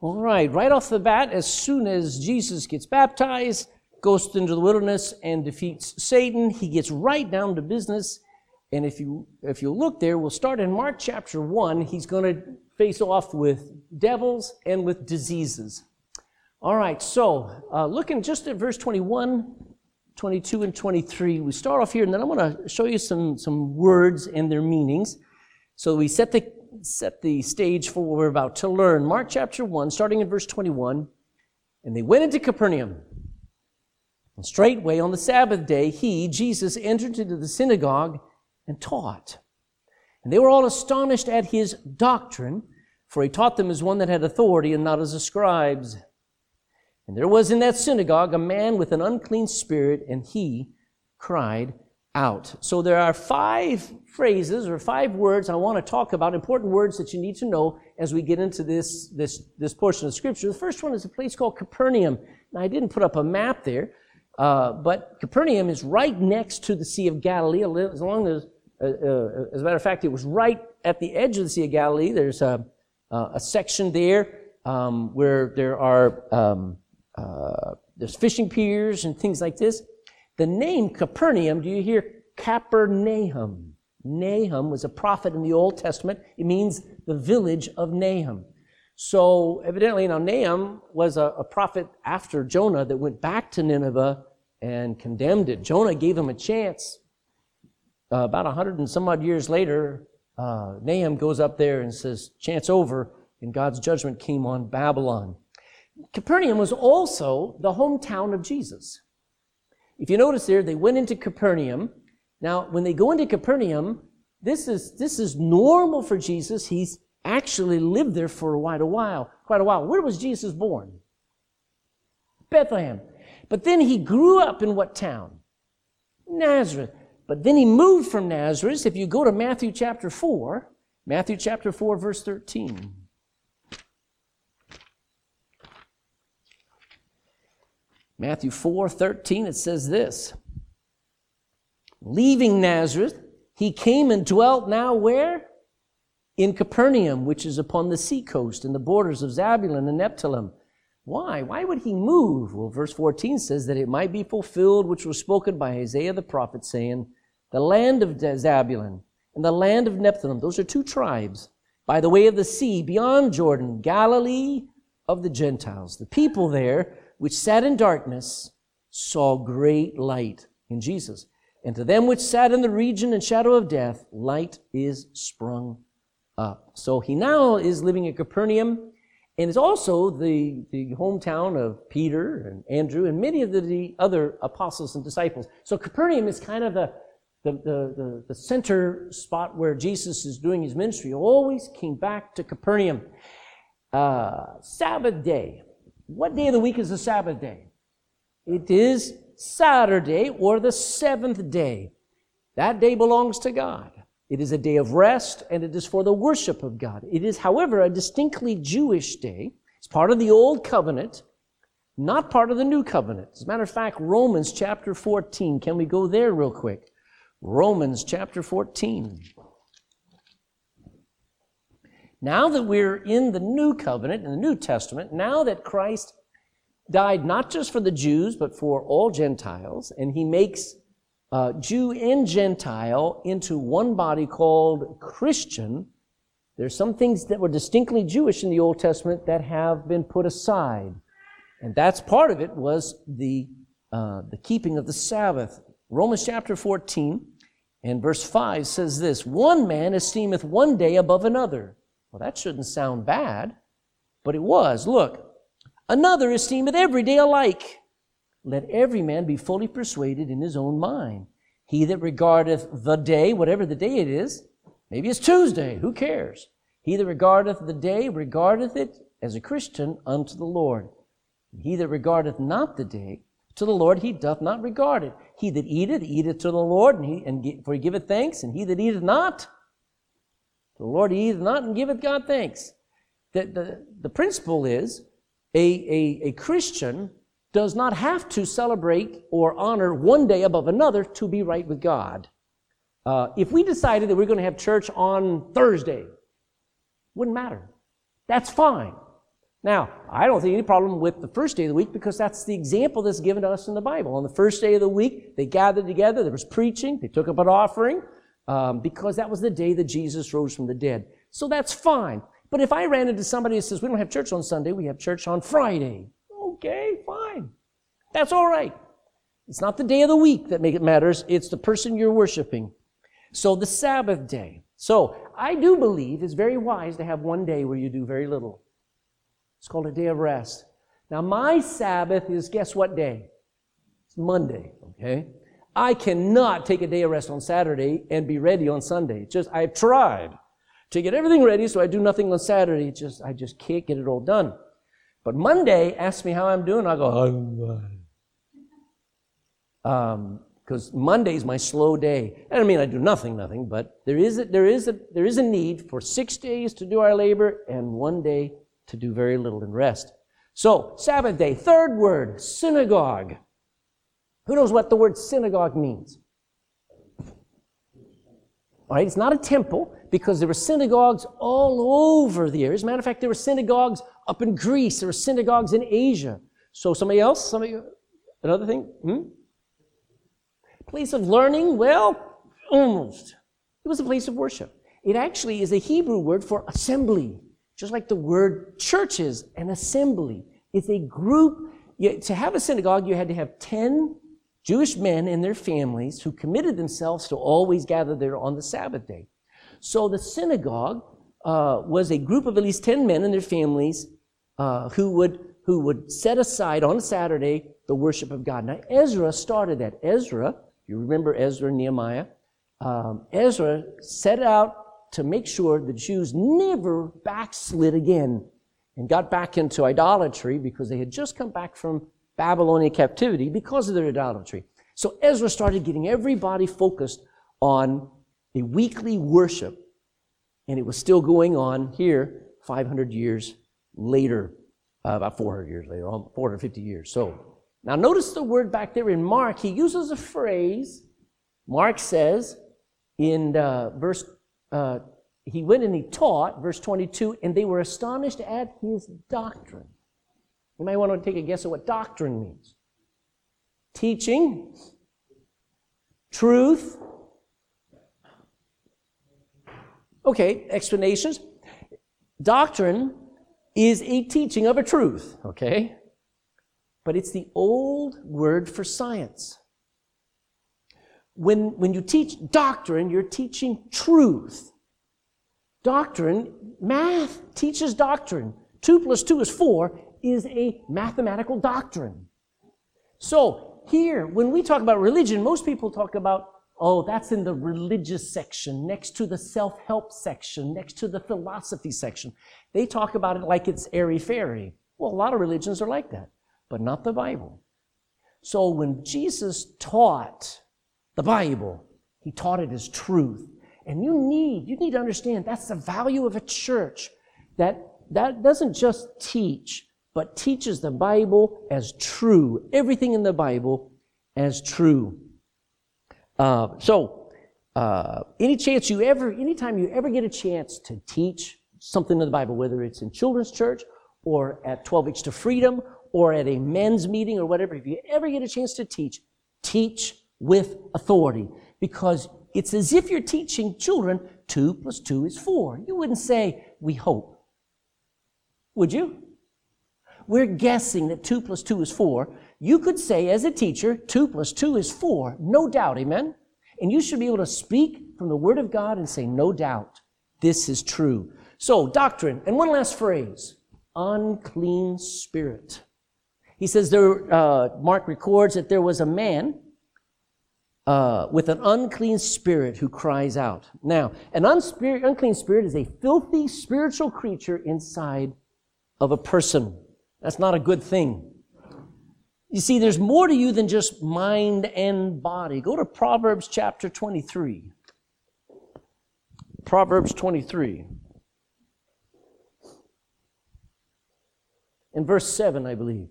All right, right off the bat, as soon as Jesus gets baptized, goes into the wilderness and defeats Satan, he gets right down to business. And if you if you look there, we'll start in Mark chapter 1. He's going to face off with devils and with diseases. All right, so uh, looking just at verse 21, 22, and 23, we start off here, and then I'm going to show you some, some words and their meanings. So we set the set the stage for what we're about to learn. Mark chapter 1, starting in verse 21. And they went into Capernaum. And straightway on the Sabbath day, he, Jesus, entered into the synagogue and taught. And they were all astonished at his doctrine, for he taught them as one that had authority and not as the scribes. And there was in that synagogue a man with an unclean spirit, and he cried out. So there are five phrases or five words I want to talk about, important words that you need to know as we get into this, this, this portion of scripture. The first one is a place called Capernaum. Now, I didn't put up a map there, uh, but Capernaum is right next to the Sea of Galilee, as long as, uh, uh, as a matter of fact, it was right at the edge of the Sea of Galilee. There's a, a section there um, where there are um, uh, there's fishing piers and things like this. The name Capernaum, do you hear Capernaum? Nahum was a prophet in the Old Testament. It means the village of Nahum. So evidently now Nahum was a, a prophet after Jonah that went back to Nineveh and condemned it. Jonah gave him a chance. Uh, about a hundred and some odd years later, uh, Nahum goes up there and says, chance over, and God's judgment came on Babylon. Capernaum was also the hometown of Jesus. If you notice there, they went into Capernaum. Now, when they go into Capernaum, this is, this is normal for Jesus. He's actually lived there for quite a while, quite a while. Where was Jesus born? Bethlehem. But then he grew up in what town? Nazareth. But then he moved from Nazareth. If you go to Matthew chapter 4, Matthew chapter 4, verse 13. Matthew 4 13, it says this Leaving Nazareth, he came and dwelt now where? In Capernaum, which is upon the seacoast in the borders of Zabulon and Nephthalim. Why? Why would he move? Well, verse 14 says that it might be fulfilled, which was spoken by Isaiah the prophet, saying, The land of Zabulon and the land of Nephthalim, those are two tribes, by the way of the sea, beyond Jordan, Galilee of the Gentiles. The people there which sat in darkness saw great light in Jesus. And to them which sat in the region and shadow of death, light is sprung up. So he now is living in Capernaum and is also the, the hometown of Peter and Andrew and many of the, the other apostles and disciples. So Capernaum is kind of the, the, the, the, center spot where Jesus is doing his ministry. Always came back to Capernaum. Uh, Sabbath day. What day of the week is the Sabbath day? It is Saturday or the seventh day. That day belongs to God. It is a day of rest and it is for the worship of God. It is, however, a distinctly Jewish day. It's part of the Old Covenant, not part of the New Covenant. As a matter of fact, Romans chapter 14. Can we go there real quick? Romans chapter 14. Now that we're in the new covenant, in the New Testament, now that Christ died not just for the Jews, but for all Gentiles, and he makes uh, Jew and Gentile into one body called Christian, there's some things that were distinctly Jewish in the Old Testament that have been put aside. And that's part of it was the, uh, the keeping of the Sabbath. Romans chapter 14 and verse 5 says this, One man esteemeth one day above another. Well, that shouldn't sound bad, but it was. Look, another esteemeth every day alike. Let every man be fully persuaded in his own mind. He that regardeth the day, whatever the day it is, maybe it's Tuesday, who cares? He that regardeth the day regardeth it as a Christian unto the Lord. He that regardeth not the day, to the Lord he doth not regard it. He that eateth, eateth to the Lord, and, he, and for he giveth thanks, and he that eateth not, the Lord eateth not and giveth God thanks. The, the, the principle is a, a, a Christian does not have to celebrate or honor one day above another to be right with God. Uh, if we decided that we're going to have church on Thursday, wouldn't matter. That's fine. Now, I don't think any problem with the first day of the week because that's the example that's given to us in the Bible. On the first day of the week, they gathered together, there was preaching, they took up an offering, um, because that was the day that Jesus rose from the dead. So that's fine. But if I ran into somebody that says, we don't have church on Sunday, we have church on Friday. Okay, fine. That's all right. It's not the day of the week that make it matters, it's the person you're worshiping. So the Sabbath day. So I do believe it's very wise to have one day where you do very little. It's called a day of rest. Now my Sabbath is guess what day? It's Monday, okay? I cannot take a day of rest on Saturday and be ready on Sunday. Just I've tried to get everything ready so I do nothing on Saturday. Just I just can't get it all done. But Monday, ask me how I'm doing. I go, I'm because um, Monday's my slow day. I don't mean I do nothing, nothing, but there is a, there is a there is a need for six days to do our labor and one day to do very little and rest. So Sabbath day, third word, synagogue. Who knows what the word synagogue means? All right, it's not a temple because there were synagogues all over the area. As a matter of fact, there were synagogues up in Greece. There were synagogues in Asia. So somebody else, somebody, another thing. Hmm? Place of learning? Well, almost. It was a place of worship. It actually is a Hebrew word for assembly, just like the word church is an assembly. It's a group. You, to have a synagogue, you had to have 10 Jewish men and their families who committed themselves to always gather there on the Sabbath day. So the synagogue uh, was a group of at least 10 men and their families uh, who, would, who would set aside on Saturday the worship of God. Now, Ezra started that. Ezra you remember Ezra and Nehemiah? Um, Ezra set out to make sure the Jews never backslid again and got back into idolatry because they had just come back from Babylonian captivity because of their idolatry. So Ezra started getting everybody focused on a weekly worship, and it was still going on here 500 years later, uh, about 400 years later, 450 years. So now, notice the word back there in Mark. He uses a phrase. Mark says in uh, verse, uh, he went and he taught, verse 22, and they were astonished at his doctrine. You might want to take a guess at what doctrine means teaching, truth. Okay, explanations. Doctrine is a teaching of a truth, okay? but it's the old word for science. When, when you teach doctrine, you're teaching truth. Doctrine, math teaches doctrine. Two plus two is four is a mathematical doctrine. So here, when we talk about religion, most people talk about, oh, that's in the religious section, next to the self-help section, next to the philosophy section. They talk about it like it's airy-fairy. Well, a lot of religions are like that but not the Bible. So when Jesus taught the Bible, he taught it as truth. And you need, you need to understand that's the value of a church that, that doesn't just teach, but teaches the Bible as true. Everything in the Bible as true. Uh, so, uh, any chance you ever, anytime you ever get a chance to teach something in the Bible, whether it's in children's church or at 12 Weeks to Freedom or at a men's meeting or whatever, if you ever get a chance to teach, teach with authority. Because it's as if you're teaching children two plus two is four. You wouldn't say, we hope. Would you? We're guessing that two plus two is four. You could say, as a teacher, two plus two is four. No doubt, amen? And you should be able to speak from the Word of God and say, no doubt, this is true. So, doctrine. And one last phrase unclean spirit. He says there, uh, Mark records that there was a man uh, with an unclean spirit who cries out. Now, an unspirit, unclean spirit is a filthy spiritual creature inside of a person. That's not a good thing. You see, there's more to you than just mind and body. Go to Proverbs chapter 23. Proverbs 23. In verse 7, I believe.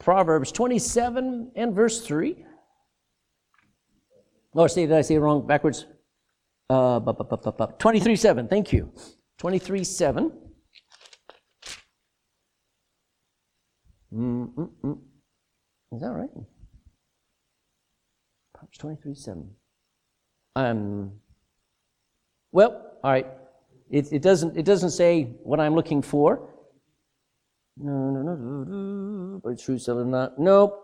Proverbs 27 and verse 3. Oh, see, did I say it wrong backwards? Uh, 23 7, thank you. 23 7. Mm-mm-mm. Is that right? Proverbs 23 7. Um, well, all right. It, it, doesn't, it doesn't say what I'm looking for. No, no, no, no, no. But true, not. Nope.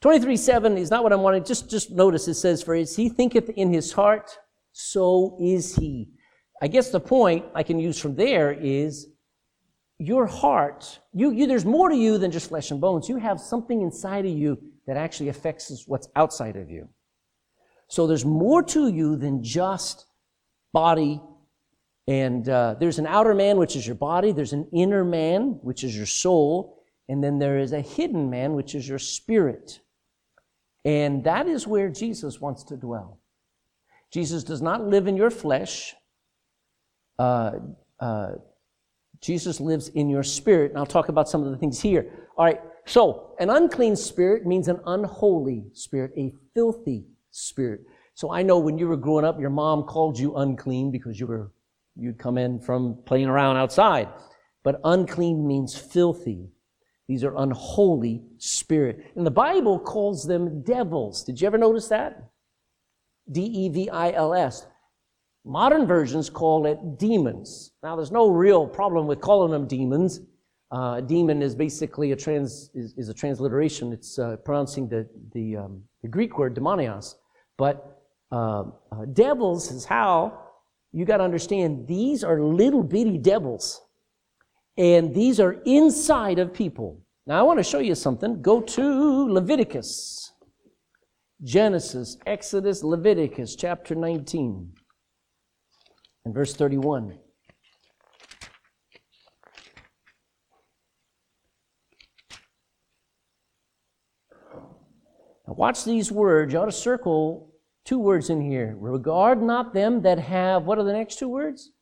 23 7 is not what I'm wanting. Just, just notice it says, For as he thinketh in his heart, so is he. I guess the point I can use from there is your heart, you, you, there's more to you than just flesh and bones. You have something inside of you that actually affects what's outside of you. So there's more to you than just body. And uh, there's an outer man, which is your body. There's an inner man, which is your soul. And then there is a hidden man, which is your spirit. And that is where Jesus wants to dwell. Jesus does not live in your flesh. Uh, uh, Jesus lives in your spirit. And I'll talk about some of the things here. All right. So, an unclean spirit means an unholy spirit, a filthy spirit. So I know when you were growing up, your mom called you unclean because you were, you'd come in from playing around outside. But unclean means filthy. These are unholy spirit. And the Bible calls them devils. Did you ever notice that? D E V I L S. Modern versions call it demons. Now, there's no real problem with calling them demons. Uh, demon is basically a trans is, is a transliteration. It's uh, pronouncing the the, um, the, Greek word demonios. But uh, uh devils is how you got to understand. These are little bitty devils, and these are inside of people. Now, I want to show you something. Go to Leviticus, Genesis, Exodus, Leviticus, chapter 19 and verse 31. Now watch these words. You ought to circle two words in here. Regard not them that have, what are the next two words?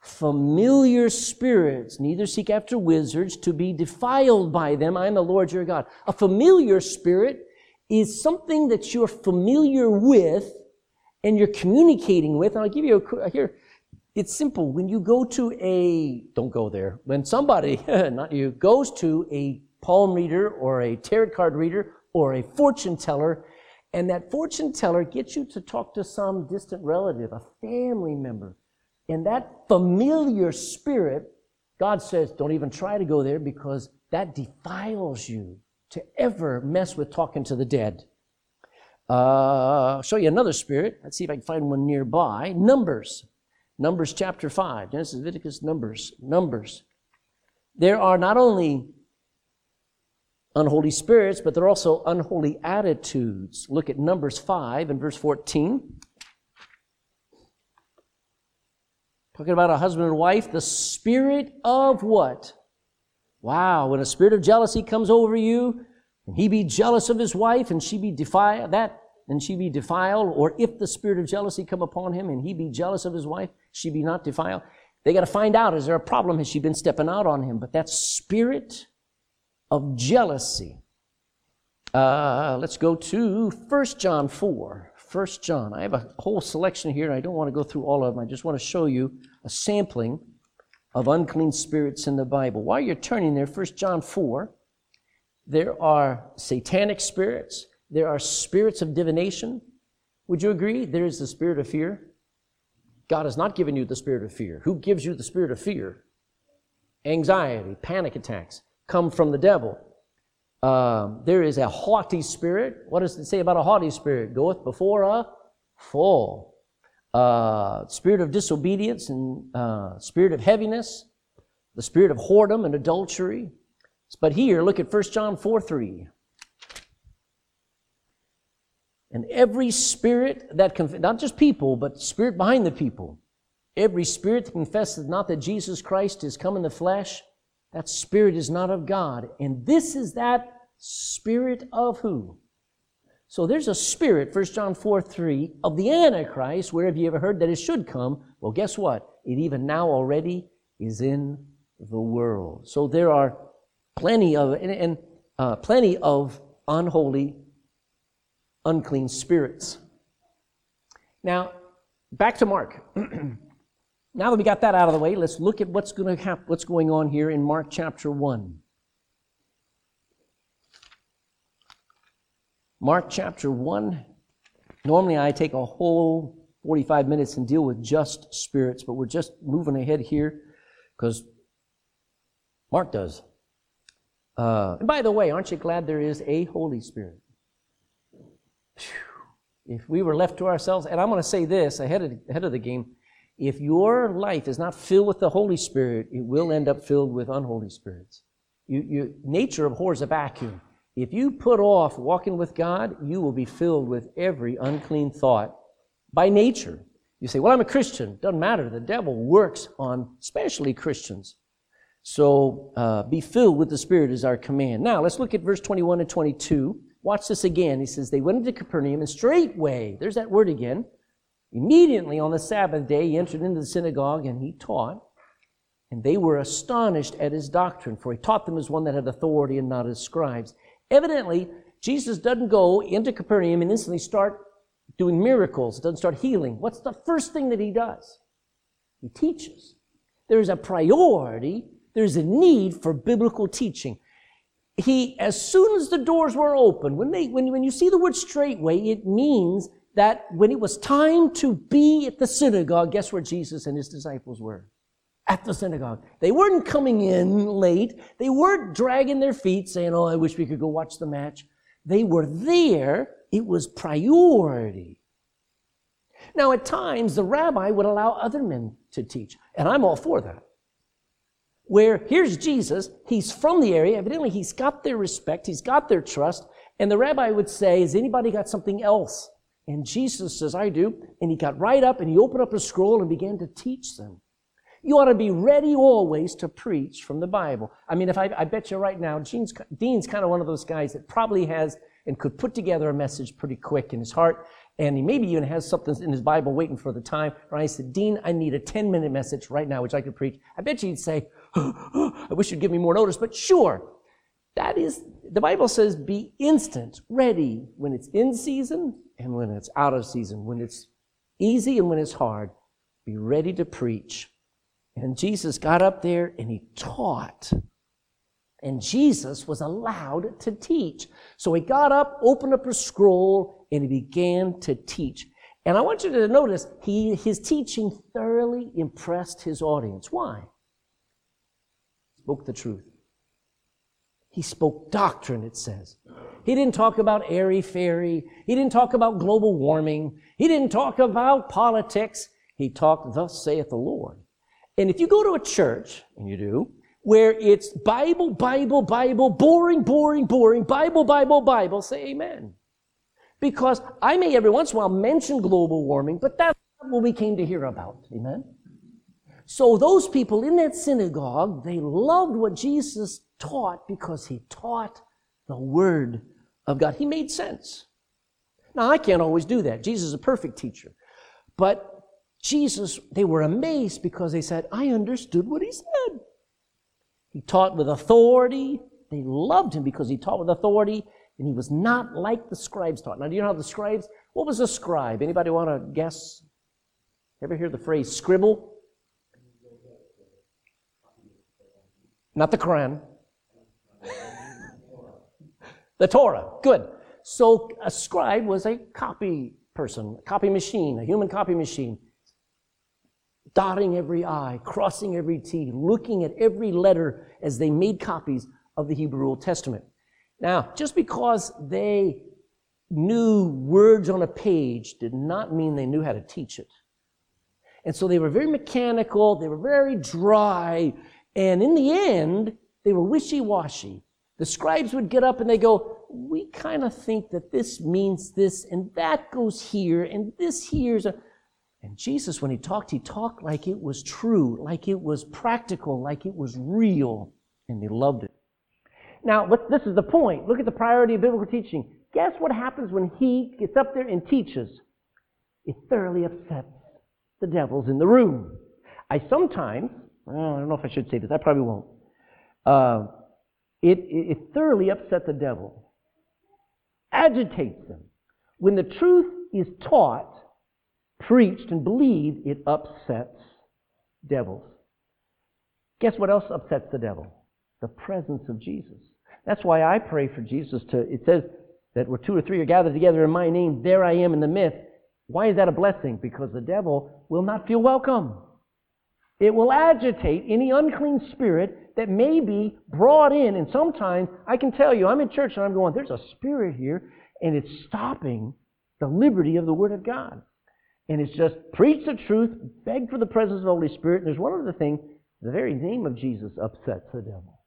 Familiar spirits, neither seek after wizards to be defiled by them. I am the Lord your God. A familiar spirit is something that you're familiar with and you're communicating with, and I'll give you a here. It's simple. When you go to a, don't go there. When somebody, not you, goes to a palm reader or a tarot card reader or a fortune teller, and that fortune teller gets you to talk to some distant relative, a family member, and that familiar spirit, God says, don't even try to go there because that defiles you to ever mess with talking to the dead. Uh, show you another spirit. Let's see if I can find one nearby. Numbers. Numbers chapter 5. Genesis, Leviticus, Numbers. Numbers. There are not only unholy spirits, but there are also unholy attitudes. Look at Numbers 5 and verse 14. Talking about a husband and wife, the spirit of what? Wow, when a spirit of jealousy comes over you, and he be jealous of his wife, and she be defiled, that, and she be defiled, or if the spirit of jealousy come upon him, and he be jealous of his wife, she be not defiled. They got to find out, is there a problem? Has she been stepping out on him? But that spirit of jealousy. Uh, let's go to 1 John 4. 1 John. I have a whole selection here, I don't want to go through all of them. I just want to show you a sampling of unclean spirits in the Bible. While you're turning there, 1 John 4, there are satanic spirits, there are spirits of divination. Would you agree? There is the spirit of fear. God has not given you the spirit of fear. Who gives you the spirit of fear? Anxiety, panic attacks come from the devil. Um, there is a haughty spirit. What does it say about a haughty spirit? Goeth before a fall. Uh, spirit of disobedience and uh, spirit of heaviness, the spirit of whoredom and adultery, but here, look at 1 John 4 3. And every spirit that, conf- not just people, but spirit behind the people, every spirit that confesses not that Jesus Christ is come in the flesh, that spirit is not of God. And this is that spirit of who? So there's a spirit, 1 John 4 3, of the Antichrist. Where have you ever heard that it should come? Well, guess what? It even now already is in the world. So there are plenty of and, and uh, plenty of unholy, unclean spirits. Now, back to Mark. now that we got that out of the way, let's look at what's going to happen, what's going on here in Mark chapter 1. Mark chapter 1. Normally I take a whole 45 minutes and deal with just spirits, but we're just moving ahead here because Mark does. Uh, and by the way, aren't you glad there is a Holy Spirit? If we were left to ourselves, and I'm going to say this ahead of, ahead of the game, if your life is not filled with the Holy Spirit, it will end up filled with unholy spirits. You, you, nature abhors a vacuum. If you put off walking with God, you will be filled with every unclean thought by nature. You say, Well, I'm a Christian. Doesn't matter. The devil works on especially Christians. So uh, be filled with the Spirit is our command. Now, let's look at verse 21 and 22. Watch this again. He says, They went into Capernaum, and straightway, there's that word again. Immediately on the Sabbath day, he entered into the synagogue and he taught. And they were astonished at his doctrine, for he taught them as one that had authority and not as scribes. Evidently, Jesus doesn't go into Capernaum and instantly start doing miracles, doesn't start healing. What's the first thing that he does? He teaches. There's a priority, there's a need for biblical teaching. He, as soon as the doors were open, when, they, when, when you see the word straightway, it means that when it was time to be at the synagogue, guess where Jesus and his disciples were? at the synagogue. They weren't coming in late. They weren't dragging their feet saying, Oh, I wish we could go watch the match. They were there. It was priority. Now, at times, the rabbi would allow other men to teach, and I'm all for that. Where here's Jesus, he's from the area, evidently he's got their respect, he's got their trust, and the rabbi would say, Has anybody got something else? And Jesus says, I do. And he got right up and he opened up a scroll and began to teach them. You ought to be ready always to preach from the Bible. I mean, if I, I bet you right now, Dean's, Dean's kind of one of those guys that probably has and could put together a message pretty quick in his heart. And he maybe even has something in his Bible waiting for the time. Or I said, Dean, I need a 10 minute message right now, which I could preach. I bet you he'd say, I wish you'd give me more notice, but sure. That is, the Bible says, be instant, ready when it's in season and when it's out of season, when it's easy and when it's hard. Be ready to preach. And Jesus got up there and he taught. And Jesus was allowed to teach. So he got up, opened up a scroll, and he began to teach. And I want you to notice he, his teaching thoroughly impressed his audience. Why? Spoke the truth. He spoke doctrine, it says. He didn't talk about airy fairy. He didn't talk about global warming. He didn't talk about politics. He talked, thus saith the Lord. And if you go to a church, and you do, where it's Bible, Bible, Bible, boring, boring, boring, Bible, Bible, Bible, say amen. Because I may every once in a while mention global warming, but that's not what we came to hear about. Amen? So those people in that synagogue, they loved what Jesus taught because he taught the Word of God. He made sense. Now, I can't always do that. Jesus is a perfect teacher. But Jesus, they were amazed because they said, I understood what he said. He taught with authority. They loved him because he taught with authority, and he was not like the scribes taught. Now, do you know how the scribes, what was a scribe? Anybody want to guess? Ever hear the phrase scribble? Not the Quran. the Torah. Good. So a scribe was a copy person, a copy machine, a human copy machine dotting every I, crossing every T, looking at every letter as they made copies of the Hebrew Old Testament. Now, just because they knew words on a page did not mean they knew how to teach it. And so they were very mechanical, they were very dry, and in the end, they were wishy washy. The scribes would get up and they go, We kind of think that this means this, and that goes here, and this here's a. And Jesus, when he talked, he talked like it was true, like it was practical, like it was real, and they loved it. Now, this is the point. Look at the priority of biblical teaching. Guess what happens when he gets up there and teaches? It thoroughly upsets the devils in the room. I sometimes, well, I don't know if I should say this, I probably won't. Uh, it, it, thoroughly upsets the devil, agitates them. When the truth is taught, preached and believed, it upsets devils. Guess what else upsets the devil? The presence of Jesus. That's why I pray for Jesus to, it says that where two or three are gathered together in my name, there I am in the midst. Why is that a blessing? Because the devil will not feel welcome. It will agitate any unclean spirit that may be brought in. And sometimes, I can tell you, I'm in church and I'm going, there's a spirit here, and it's stopping the liberty of the Word of God. And it's just preach the truth, beg for the presence of the Holy Spirit. And there's one other thing the very name of Jesus upsets the devil.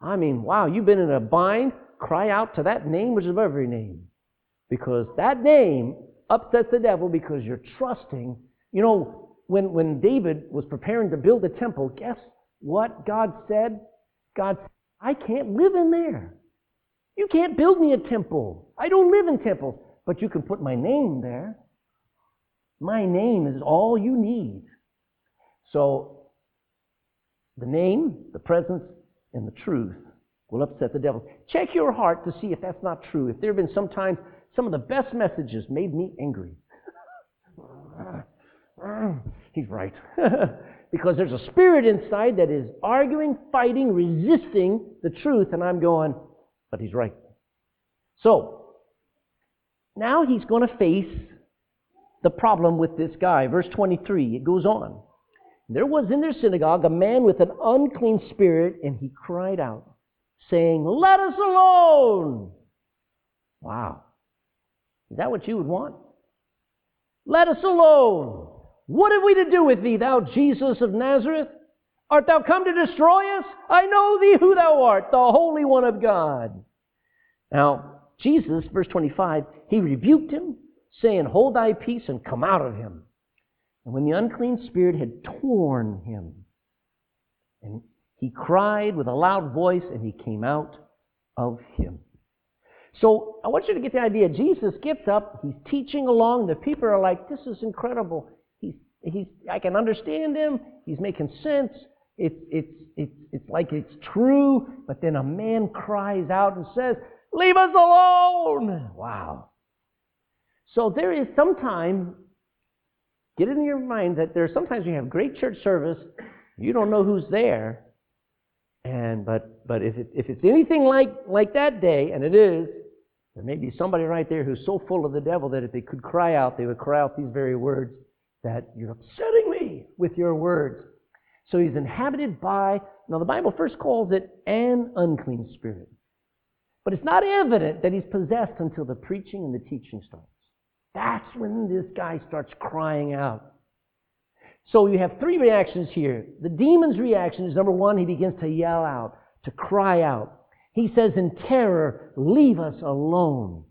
I mean, wow, you've been in a bind, cry out to that name which is above every name. Because that name upsets the devil because you're trusting. You know, when, when David was preparing to build a temple, guess what God said? God said, I can't live in there. You can't build me a temple. I don't live in temples. But you can put my name there. My name is all you need. So, the name, the presence, and the truth will upset the devil. Check your heart to see if that's not true. If there have been sometimes some of the best messages made me angry. Mm, he's right. because there's a spirit inside that is arguing, fighting, resisting the truth, and I'm going, but he's right. So, now he's going to face the problem with this guy. Verse 23, it goes on. There was in their synagogue a man with an unclean spirit, and he cried out, saying, Let us alone! Wow. Is that what you would want? Let us alone! What have we to do with thee, thou Jesus of Nazareth? Art thou come to destroy us? I know thee who thou art, the Holy One of God. Now, Jesus, verse 25, he rebuked him, saying, Hold thy peace and come out of him. And when the unclean spirit had torn him, and he cried with a loud voice, and he came out of him. So I want you to get the idea. Jesus gets up, he's teaching along. The people are like, This is incredible. He's, I can understand him. He's making sense. It's, it's, it's, it's like it's true. But then a man cries out and says, Leave us alone. Wow. So there is sometimes, get it in your mind that there are sometimes you have great church service, you don't know who's there. And but but if it, if it's anything like like that day, and it is, there may be somebody right there who's so full of the devil that if they could cry out, they would cry out these very words that you're upsetting me with your words. So he's inhabited by, now the Bible first calls it an unclean spirit. But it's not evident that he's possessed until the preaching and the teaching starts. That's when this guy starts crying out. So you have three reactions here. The demon's reaction is number one, he begins to yell out, to cry out. He says in terror, Leave us alone.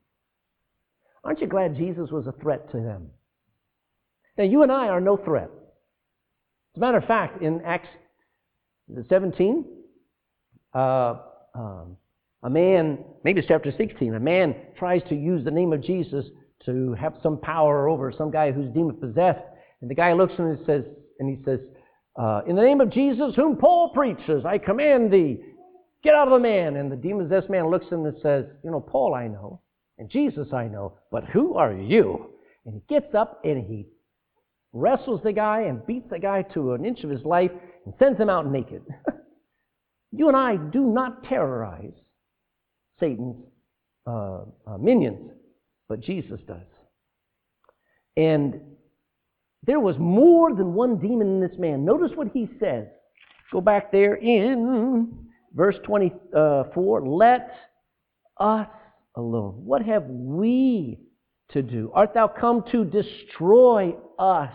Aren't you glad Jesus was a threat to them? Now, you and I are no threat. As a matter of fact, in Acts 17, uh, um, a man, maybe it's chapter 16, a man tries to use the name of Jesus to have some power over some guy who's demon possessed. And the guy looks at him and says, and he says, uh, In the name of Jesus, whom Paul preaches, I command thee, get out of the man. And the demon possessed man looks at him and says, You know, Paul I know, and Jesus I know, but who are you? And he gets up and he wrestles the guy and beats the guy to an inch of his life and sends him out naked. you and I do not terrorize Satan's uh, uh, minions, but Jesus does. And there was more than one demon in this man. Notice what he says. Go back there in verse 24. Let us alone. What have we to do? Art thou come to destroy us?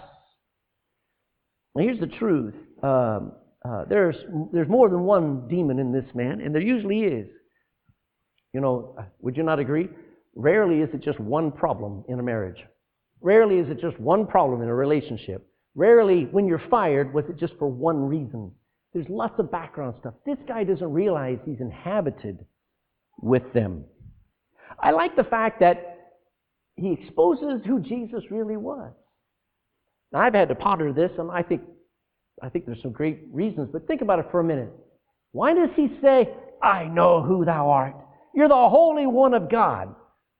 Now, here's the truth. Um, uh, there's, there's more than one demon in this man, and there usually is. You know, would you not agree? Rarely is it just one problem in a marriage. Rarely is it just one problem in a relationship. Rarely, when you're fired, was it just for one reason. There's lots of background stuff. This guy doesn't realize he's inhabited with them. I like the fact that he exposes who Jesus really was. Now, I've had to ponder this, and I think, I think there's some great reasons, but think about it for a minute. Why does he say, I know who thou art? You're the Holy One of God.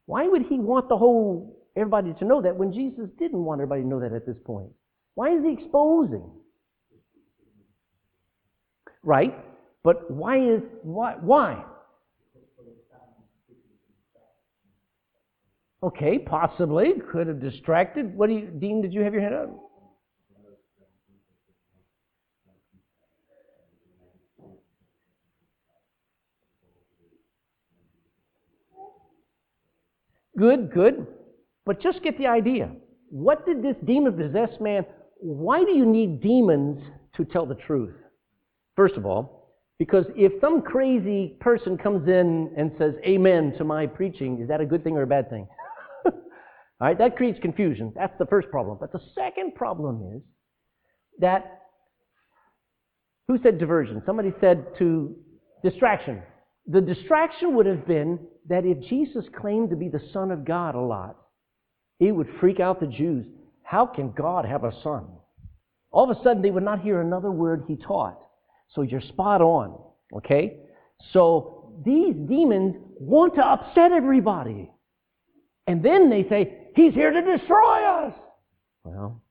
Why would he want the whole everybody to know that when Jesus didn't want everybody to know that at this point? Why is he exposing? Right? But why is why why? Okay, possibly could have distracted. What do you, Dean? Did you have your hand up? Good, good. But just get the idea. What did this demon possessed man, why do you need demons to tell the truth? First of all, because if some crazy person comes in and says amen to my preaching, is that a good thing or a bad thing? All right, that creates confusion. That's the first problem. But the second problem is that who said diversion? Somebody said to distraction. The distraction would have been that if Jesus claimed to be the Son of God a lot, it would freak out the Jews. How can God have a son? All of a sudden, they would not hear another word he taught. So you're spot on, okay? So these demons want to upset everybody. And then they say, He's here to destroy us. Well,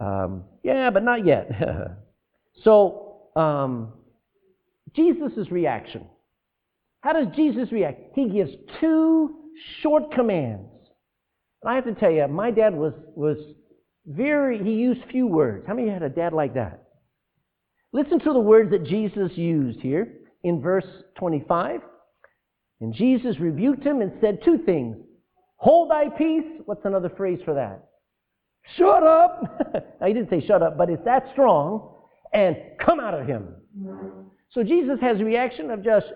um, yeah, but not yet. so, um, Jesus' reaction. How does Jesus react? He gives two short commands. And I have to tell you, my dad was, was very, he used few words. How many had a dad like that? Listen to the words that Jesus used here in verse 25. And Jesus rebuked him and said two things Hold thy peace. What's another phrase for that? Shut up. now, he didn't say shut up, but it's that strong. And come out of him. So Jesus has a reaction of just,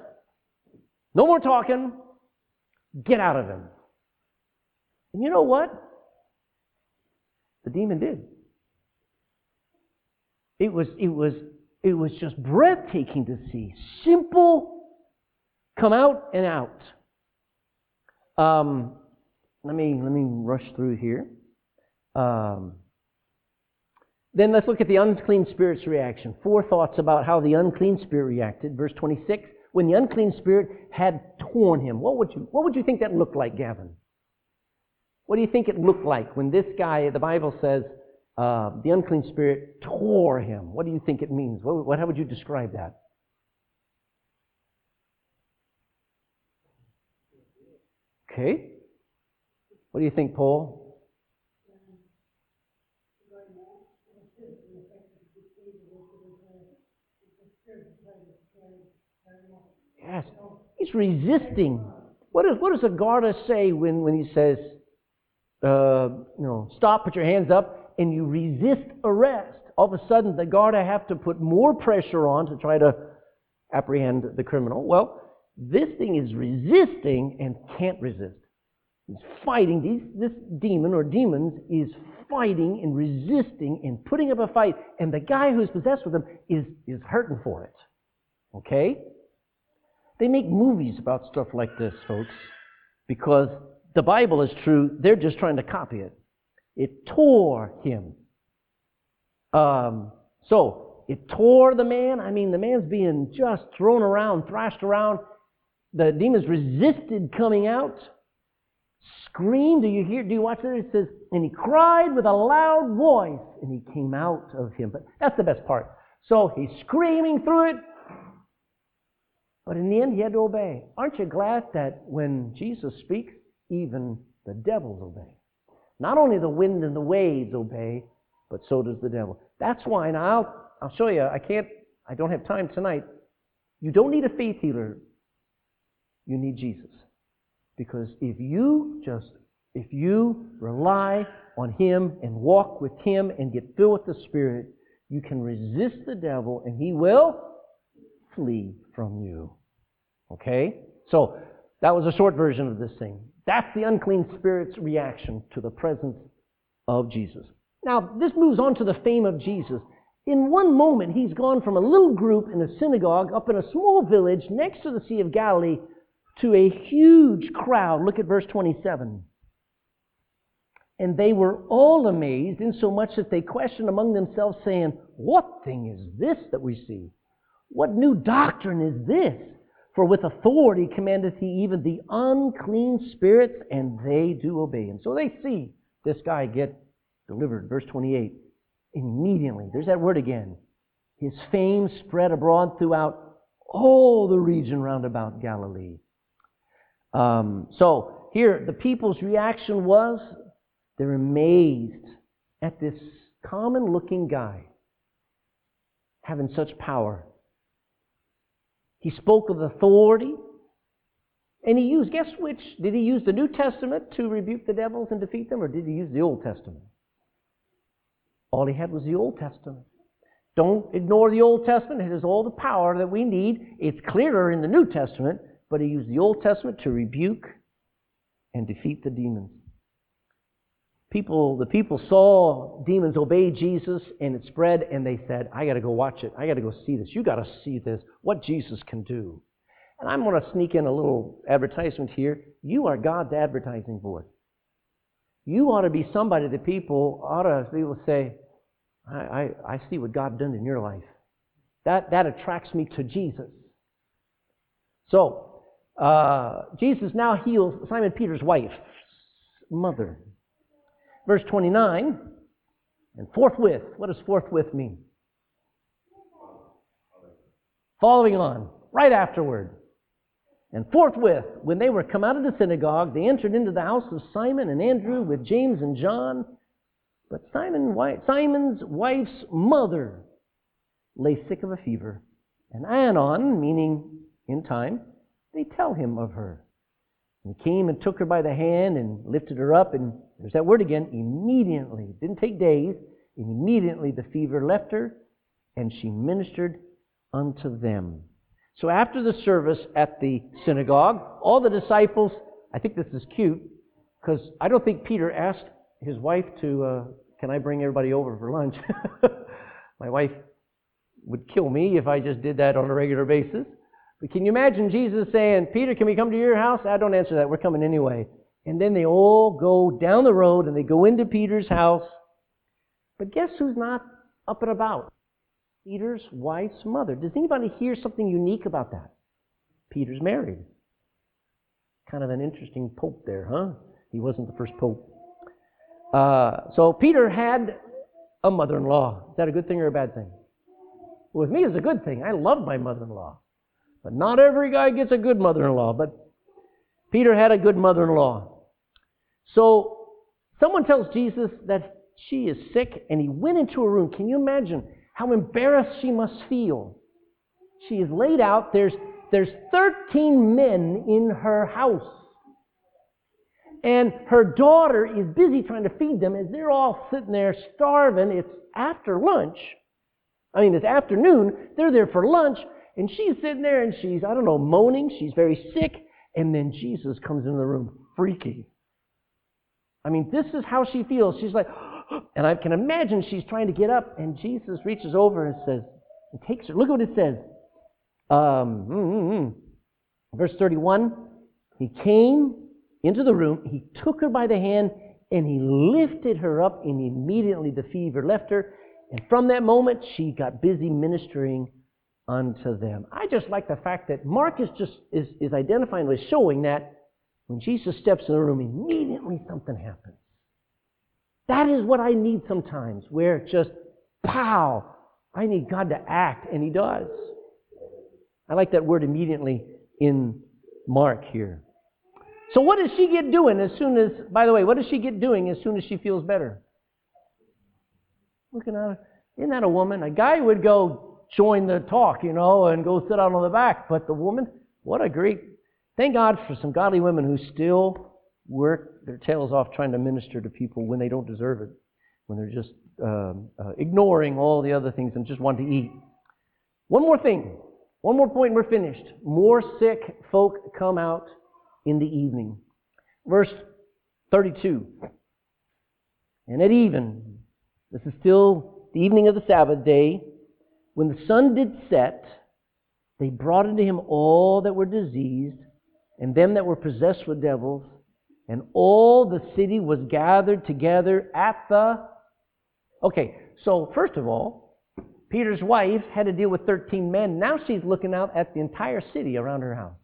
no more talking, get out of him. And you know what? The demon did. It was, it was, it was just breathtaking to see. Simple, come out and out. Um, let me let me rush through here. Um, then let's look at the unclean spirit's reaction. Four thoughts about how the unclean spirit reacted. Verse 26, when the unclean spirit had torn him, what would you, what would you think that looked like, Gavin? What do you think it looked like when this guy, the Bible says, uh, the unclean spirit tore him? What do you think it means? What, what, how would you describe that? Okay. What do you think, Paul? Yes. He's resisting. What, is, what does a Garda say when, when he says, uh, you know, stop, put your hands up, and you resist arrest? All of a sudden, the Garda have to put more pressure on to try to apprehend the criminal. Well, this thing is resisting and can't resist. He's fighting. These, this demon or demons is fighting and resisting and putting up a fight, and the guy who's possessed with them is, is hurting for it. Okay? They make movies about stuff like this, folks, because the Bible is true. They're just trying to copy it. It tore him. Um, so, it tore the man. I mean, the man's being just thrown around, thrashed around. The demons resisted coming out. Screamed. Do you hear? Do you watch it? It says, and he cried with a loud voice, and he came out of him. But that's the best part. So he's screaming through it. But in the end, he had to obey. Aren't you glad that when Jesus speaks, even the devils obey? Not only the wind and the waves obey, but so does the devil. That's why, now I'll, I'll show you, I can't, I don't have time tonight. You don't need a faith healer, you need Jesus. Because if you just, if you rely on Him and walk with Him and get filled with the Spirit, you can resist the devil and he will flee from you. Okay? So, that was a short version of this thing. That's the unclean spirit's reaction to the presence of Jesus. Now, this moves on to the fame of Jesus. In one moment, he's gone from a little group in a synagogue up in a small village next to the Sea of Galilee to a huge crowd. Look at verse 27. And they were all amazed, insomuch that they questioned among themselves, saying, What thing is this that we see? What new doctrine is this? For with authority commandeth he even the unclean spirits, and they do obey him. So they see this guy get delivered. Verse 28. Immediately, there's that word again. his fame spread abroad throughout all the region round about Galilee. Um, so here, the people's reaction was they're amazed at this common looking guy having such power. He spoke with authority. And he used, guess which? Did he use the New Testament to rebuke the devils and defeat them, or did he use the Old Testament? All he had was the Old Testament. Don't ignore the Old Testament. It has all the power that we need. It's clearer in the New Testament, but he used the Old Testament to rebuke and defeat the demons. People, the people saw demons obey Jesus and it spread, and they said, I got to go watch it. I got to go see this. You got to see this, what Jesus can do. And I'm going to sneak in a little advertisement here. You are God's advertising board. You ought to be somebody that people ought to be able to say, I, I, I see what God done in your life. That, that attracts me to Jesus. So, uh, Jesus now heals Simon Peter's wife's mother. Verse 29, and forthwith, what does forthwith mean? Following on, right afterward. And forthwith, when they were come out of the synagogue, they entered into the house of Simon and Andrew with James and John. But Simon, Simon's wife's mother lay sick of a fever. And anon, meaning in time, they tell him of her. And he came and took her by the hand and lifted her up. And there's that word again, immediately. It didn't take days. Immediately the fever left her, and she ministered unto them. So after the service at the synagogue, all the disciples, I think this is cute, because I don't think Peter asked his wife to, uh, can I bring everybody over for lunch? My wife would kill me if I just did that on a regular basis. But can you imagine Jesus saying, Peter, can we come to your house? I don't answer that. We're coming anyway. And then they all go down the road and they go into Peter's house. But guess who's not up and about? Peter's wife's mother. Does anybody hear something unique about that? Peter's married. Kind of an interesting pope there, huh? He wasn't the first pope. Uh, so Peter had a mother in law. Is that a good thing or a bad thing? With me, it's a good thing. I love my mother in law. But not every guy gets a good mother in law. But Peter had a good mother in law. So someone tells Jesus that she is sick, and he went into a room. Can you imagine? how embarrassed she must feel. She is laid out. There's, there's 13 men in her house. And her daughter is busy trying to feed them as they're all sitting there starving. It's after lunch. I mean, it's afternoon. They're there for lunch. And she's sitting there and she's, I don't know, moaning. She's very sick. And then Jesus comes into the room, freaky. I mean, this is how she feels. She's like, and I can imagine she's trying to get up, and Jesus reaches over and says, and takes her. Look at what it says. Um, mm-hmm. Verse 31 He came into the room, he took her by the hand, and he lifted her up, and immediately the fever left her. And from that moment, she got busy ministering unto them. I just like the fact that Mark is just is, is identifying, with showing that when Jesus steps in the room, immediately something happens. That is what I need sometimes, where just, pow, I need God to act, and He does. I like that word immediately in Mark here. So, what does she get doing as soon as, by the way, what does she get doing as soon as she feels better? Looking at her. Isn't that a woman? A guy would go join the talk, you know, and go sit out on the back. But the woman, what a great, thank God for some godly women who still work their tails off trying to minister to people when they don't deserve it, when they're just um, uh, ignoring all the other things and just want to eat. One more thing. One more point, we're finished. More sick folk come out in the evening. Verse 32. And at even, this is still the evening of the Sabbath day, when the sun did set, they brought unto him all that were diseased, and them that were possessed with devils, and all the city was gathered together at the. Okay, so first of all, Peter's wife had to deal with 13 men. Now she's looking out at the entire city around her house.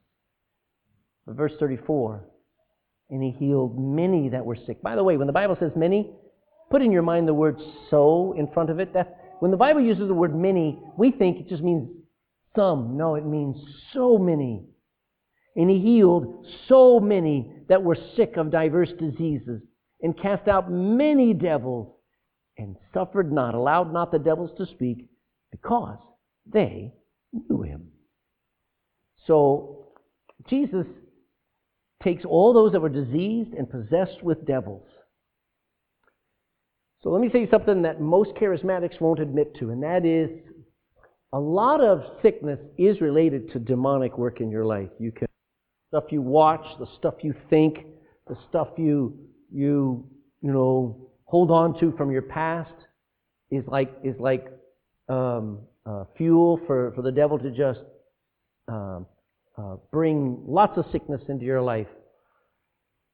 Verse 34 And he healed many that were sick. By the way, when the Bible says many, put in your mind the word so in front of it. That, When the Bible uses the word many, we think it just means some. No, it means so many. And he healed so many that were sick of diverse diseases, and cast out many devils, and suffered not, allowed not the devils to speak, because they knew him. So Jesus takes all those that were diseased and possessed with devils. So let me say something that most charismatics won't admit to, and that is a lot of sickness is related to demonic work in your life. You can stuff you watch, the stuff you think, the stuff you you you know hold on to from your past is like is like um, uh, fuel for, for the devil to just um, uh, bring lots of sickness into your life.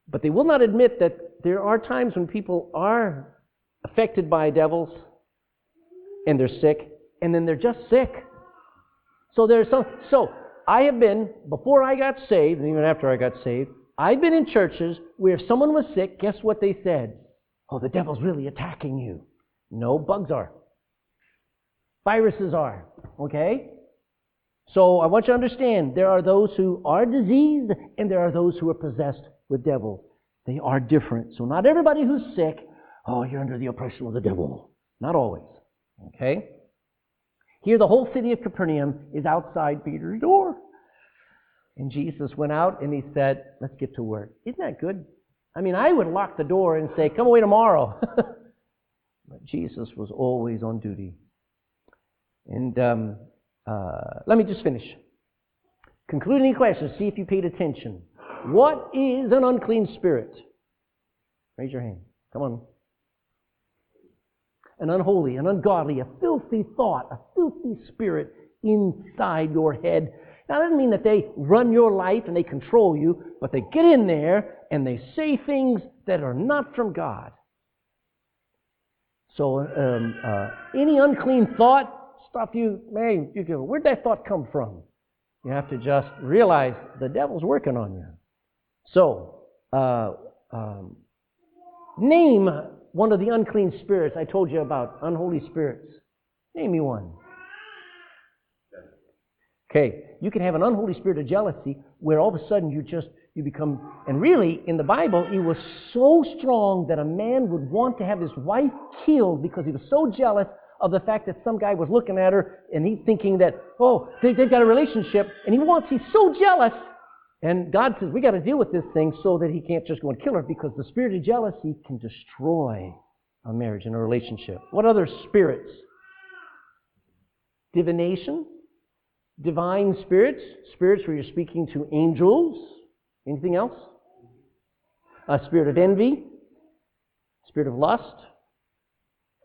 But they will not admit that there are times when people are affected by devils and they're sick, and then they're just sick. So there's some. So I have been before I got saved, and even after I got saved, I've been in churches where if someone was sick, guess what they said? Oh, the devil's really attacking you. No, bugs are. Viruses are. Okay? So I want you to understand there are those who are diseased and there are those who are possessed with devils. They are different. So not everybody who's sick, oh, you're under the oppression of the devil. Not always. Okay? Here, the whole city of Capernaum is outside Peter's door. And Jesus went out and he said, Let's get to work. Isn't that good? I mean, I would lock the door and say, Come away tomorrow. but Jesus was always on duty. And um, uh, let me just finish. Concluding questions, see if you paid attention. What is an unclean spirit? Raise your hand. Come on. An unholy, an ungodly, a filthy thought, a filthy spirit inside your head. Now, that doesn't mean that they run your life and they control you, but they get in there and they say things that are not from God. So, um, uh, any unclean thought, stuff you, man, you go, where'd that thought come from? You have to just realize the devil's working on you. So, uh, um, name one of the unclean spirits I told you about, unholy spirits. Name me one. Okay, you can have an unholy spirit of jealousy where all of a sudden you just you become and really in the Bible it was so strong that a man would want to have his wife killed because he was so jealous of the fact that some guy was looking at her and he's thinking that oh they, have got a relationship and he wants he's so jealous and God says, we got to deal with this thing so that he can't just go and kill her because the spirit of jealousy can destroy a marriage and a relationship. What other spirits? Divination, divine spirits, spirits where you're speaking to angels. Anything else? A spirit of envy, spirit of lust,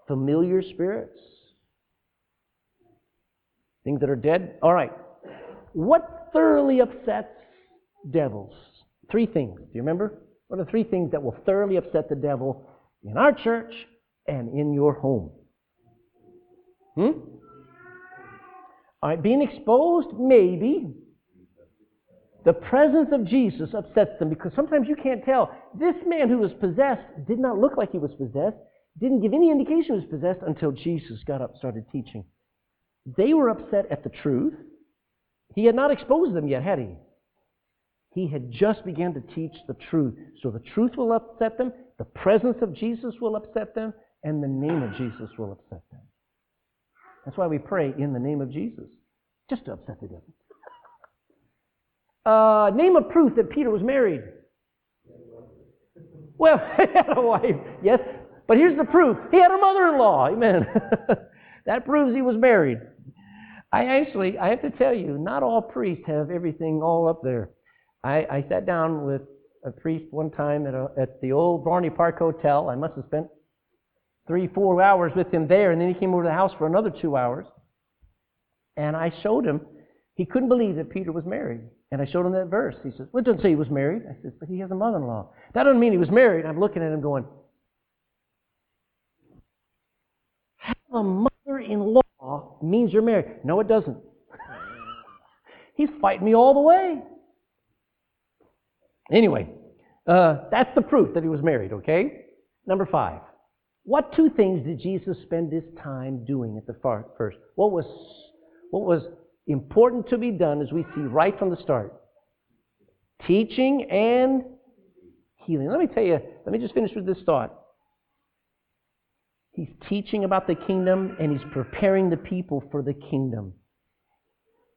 familiar spirits, things that are dead. All right. What thoroughly upsets devils. Three things. Do you remember? What are three things that will thoroughly upset the devil in our church and in your home? Hmm? All right, being exposed, maybe. The presence of Jesus upsets them because sometimes you can't tell. This man who was possessed did not look like he was possessed, didn't give any indication he was possessed until Jesus got up started teaching. They were upset at the truth. He had not exposed them yet, had he? He had just begun to teach the truth. So the truth will upset them, the presence of Jesus will upset them, and the name of Jesus will upset them. That's why we pray in the name of Jesus, just to upset the devil. Uh, name of proof that Peter was married. Well, he had a wife, yes, but here's the proof. He had a mother-in-law. Amen. that proves he was married. I actually, I have to tell you, not all priests have everything all up there. I, I sat down with a priest one time at, a, at the old Blarney Park Hotel. I must have spent three, four hours with him there, and then he came over to the house for another two hours. And I showed him, he couldn't believe that Peter was married. And I showed him that verse. He says, Well, it doesn't say he was married. I said, But he has a mother in law. That doesn't mean he was married. I'm looking at him going, Have a mother in law means you're married. No, it doesn't. He's fighting me all the way. Anyway, uh, that's the proof that he was married, okay? Number five. What two things did Jesus spend his time doing at the far, first? What was, what was important to be done as we see right from the start? Teaching and healing. Let me tell you, let me just finish with this thought. He's teaching about the kingdom and he's preparing the people for the kingdom.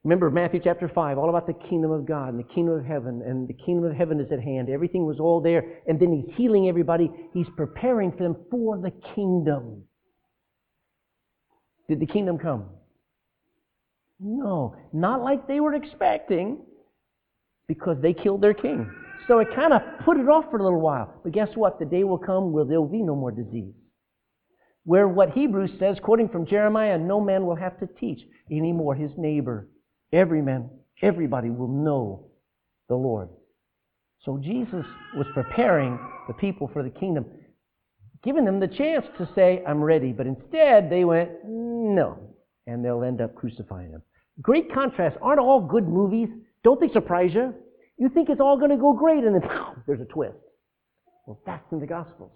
Remember Matthew chapter 5, all about the kingdom of God and the kingdom of heaven, and the kingdom of heaven is at hand. Everything was all there. And then he's healing everybody. He's preparing them for the kingdom. Did the kingdom come? No, not like they were expecting because they killed their king. So it kind of put it off for a little while. But guess what? The day will come where there will be no more disease. Where what Hebrews says, quoting from Jeremiah, no man will have to teach anymore his neighbor Every man, everybody will know the Lord. So Jesus was preparing the people for the kingdom, giving them the chance to say, I'm ready. But instead, they went, no. And they'll end up crucifying him. Great contrast. Aren't all good movies? Don't they surprise you? You think it's all going to go great, and then there's a twist. Well, that's in the Gospels.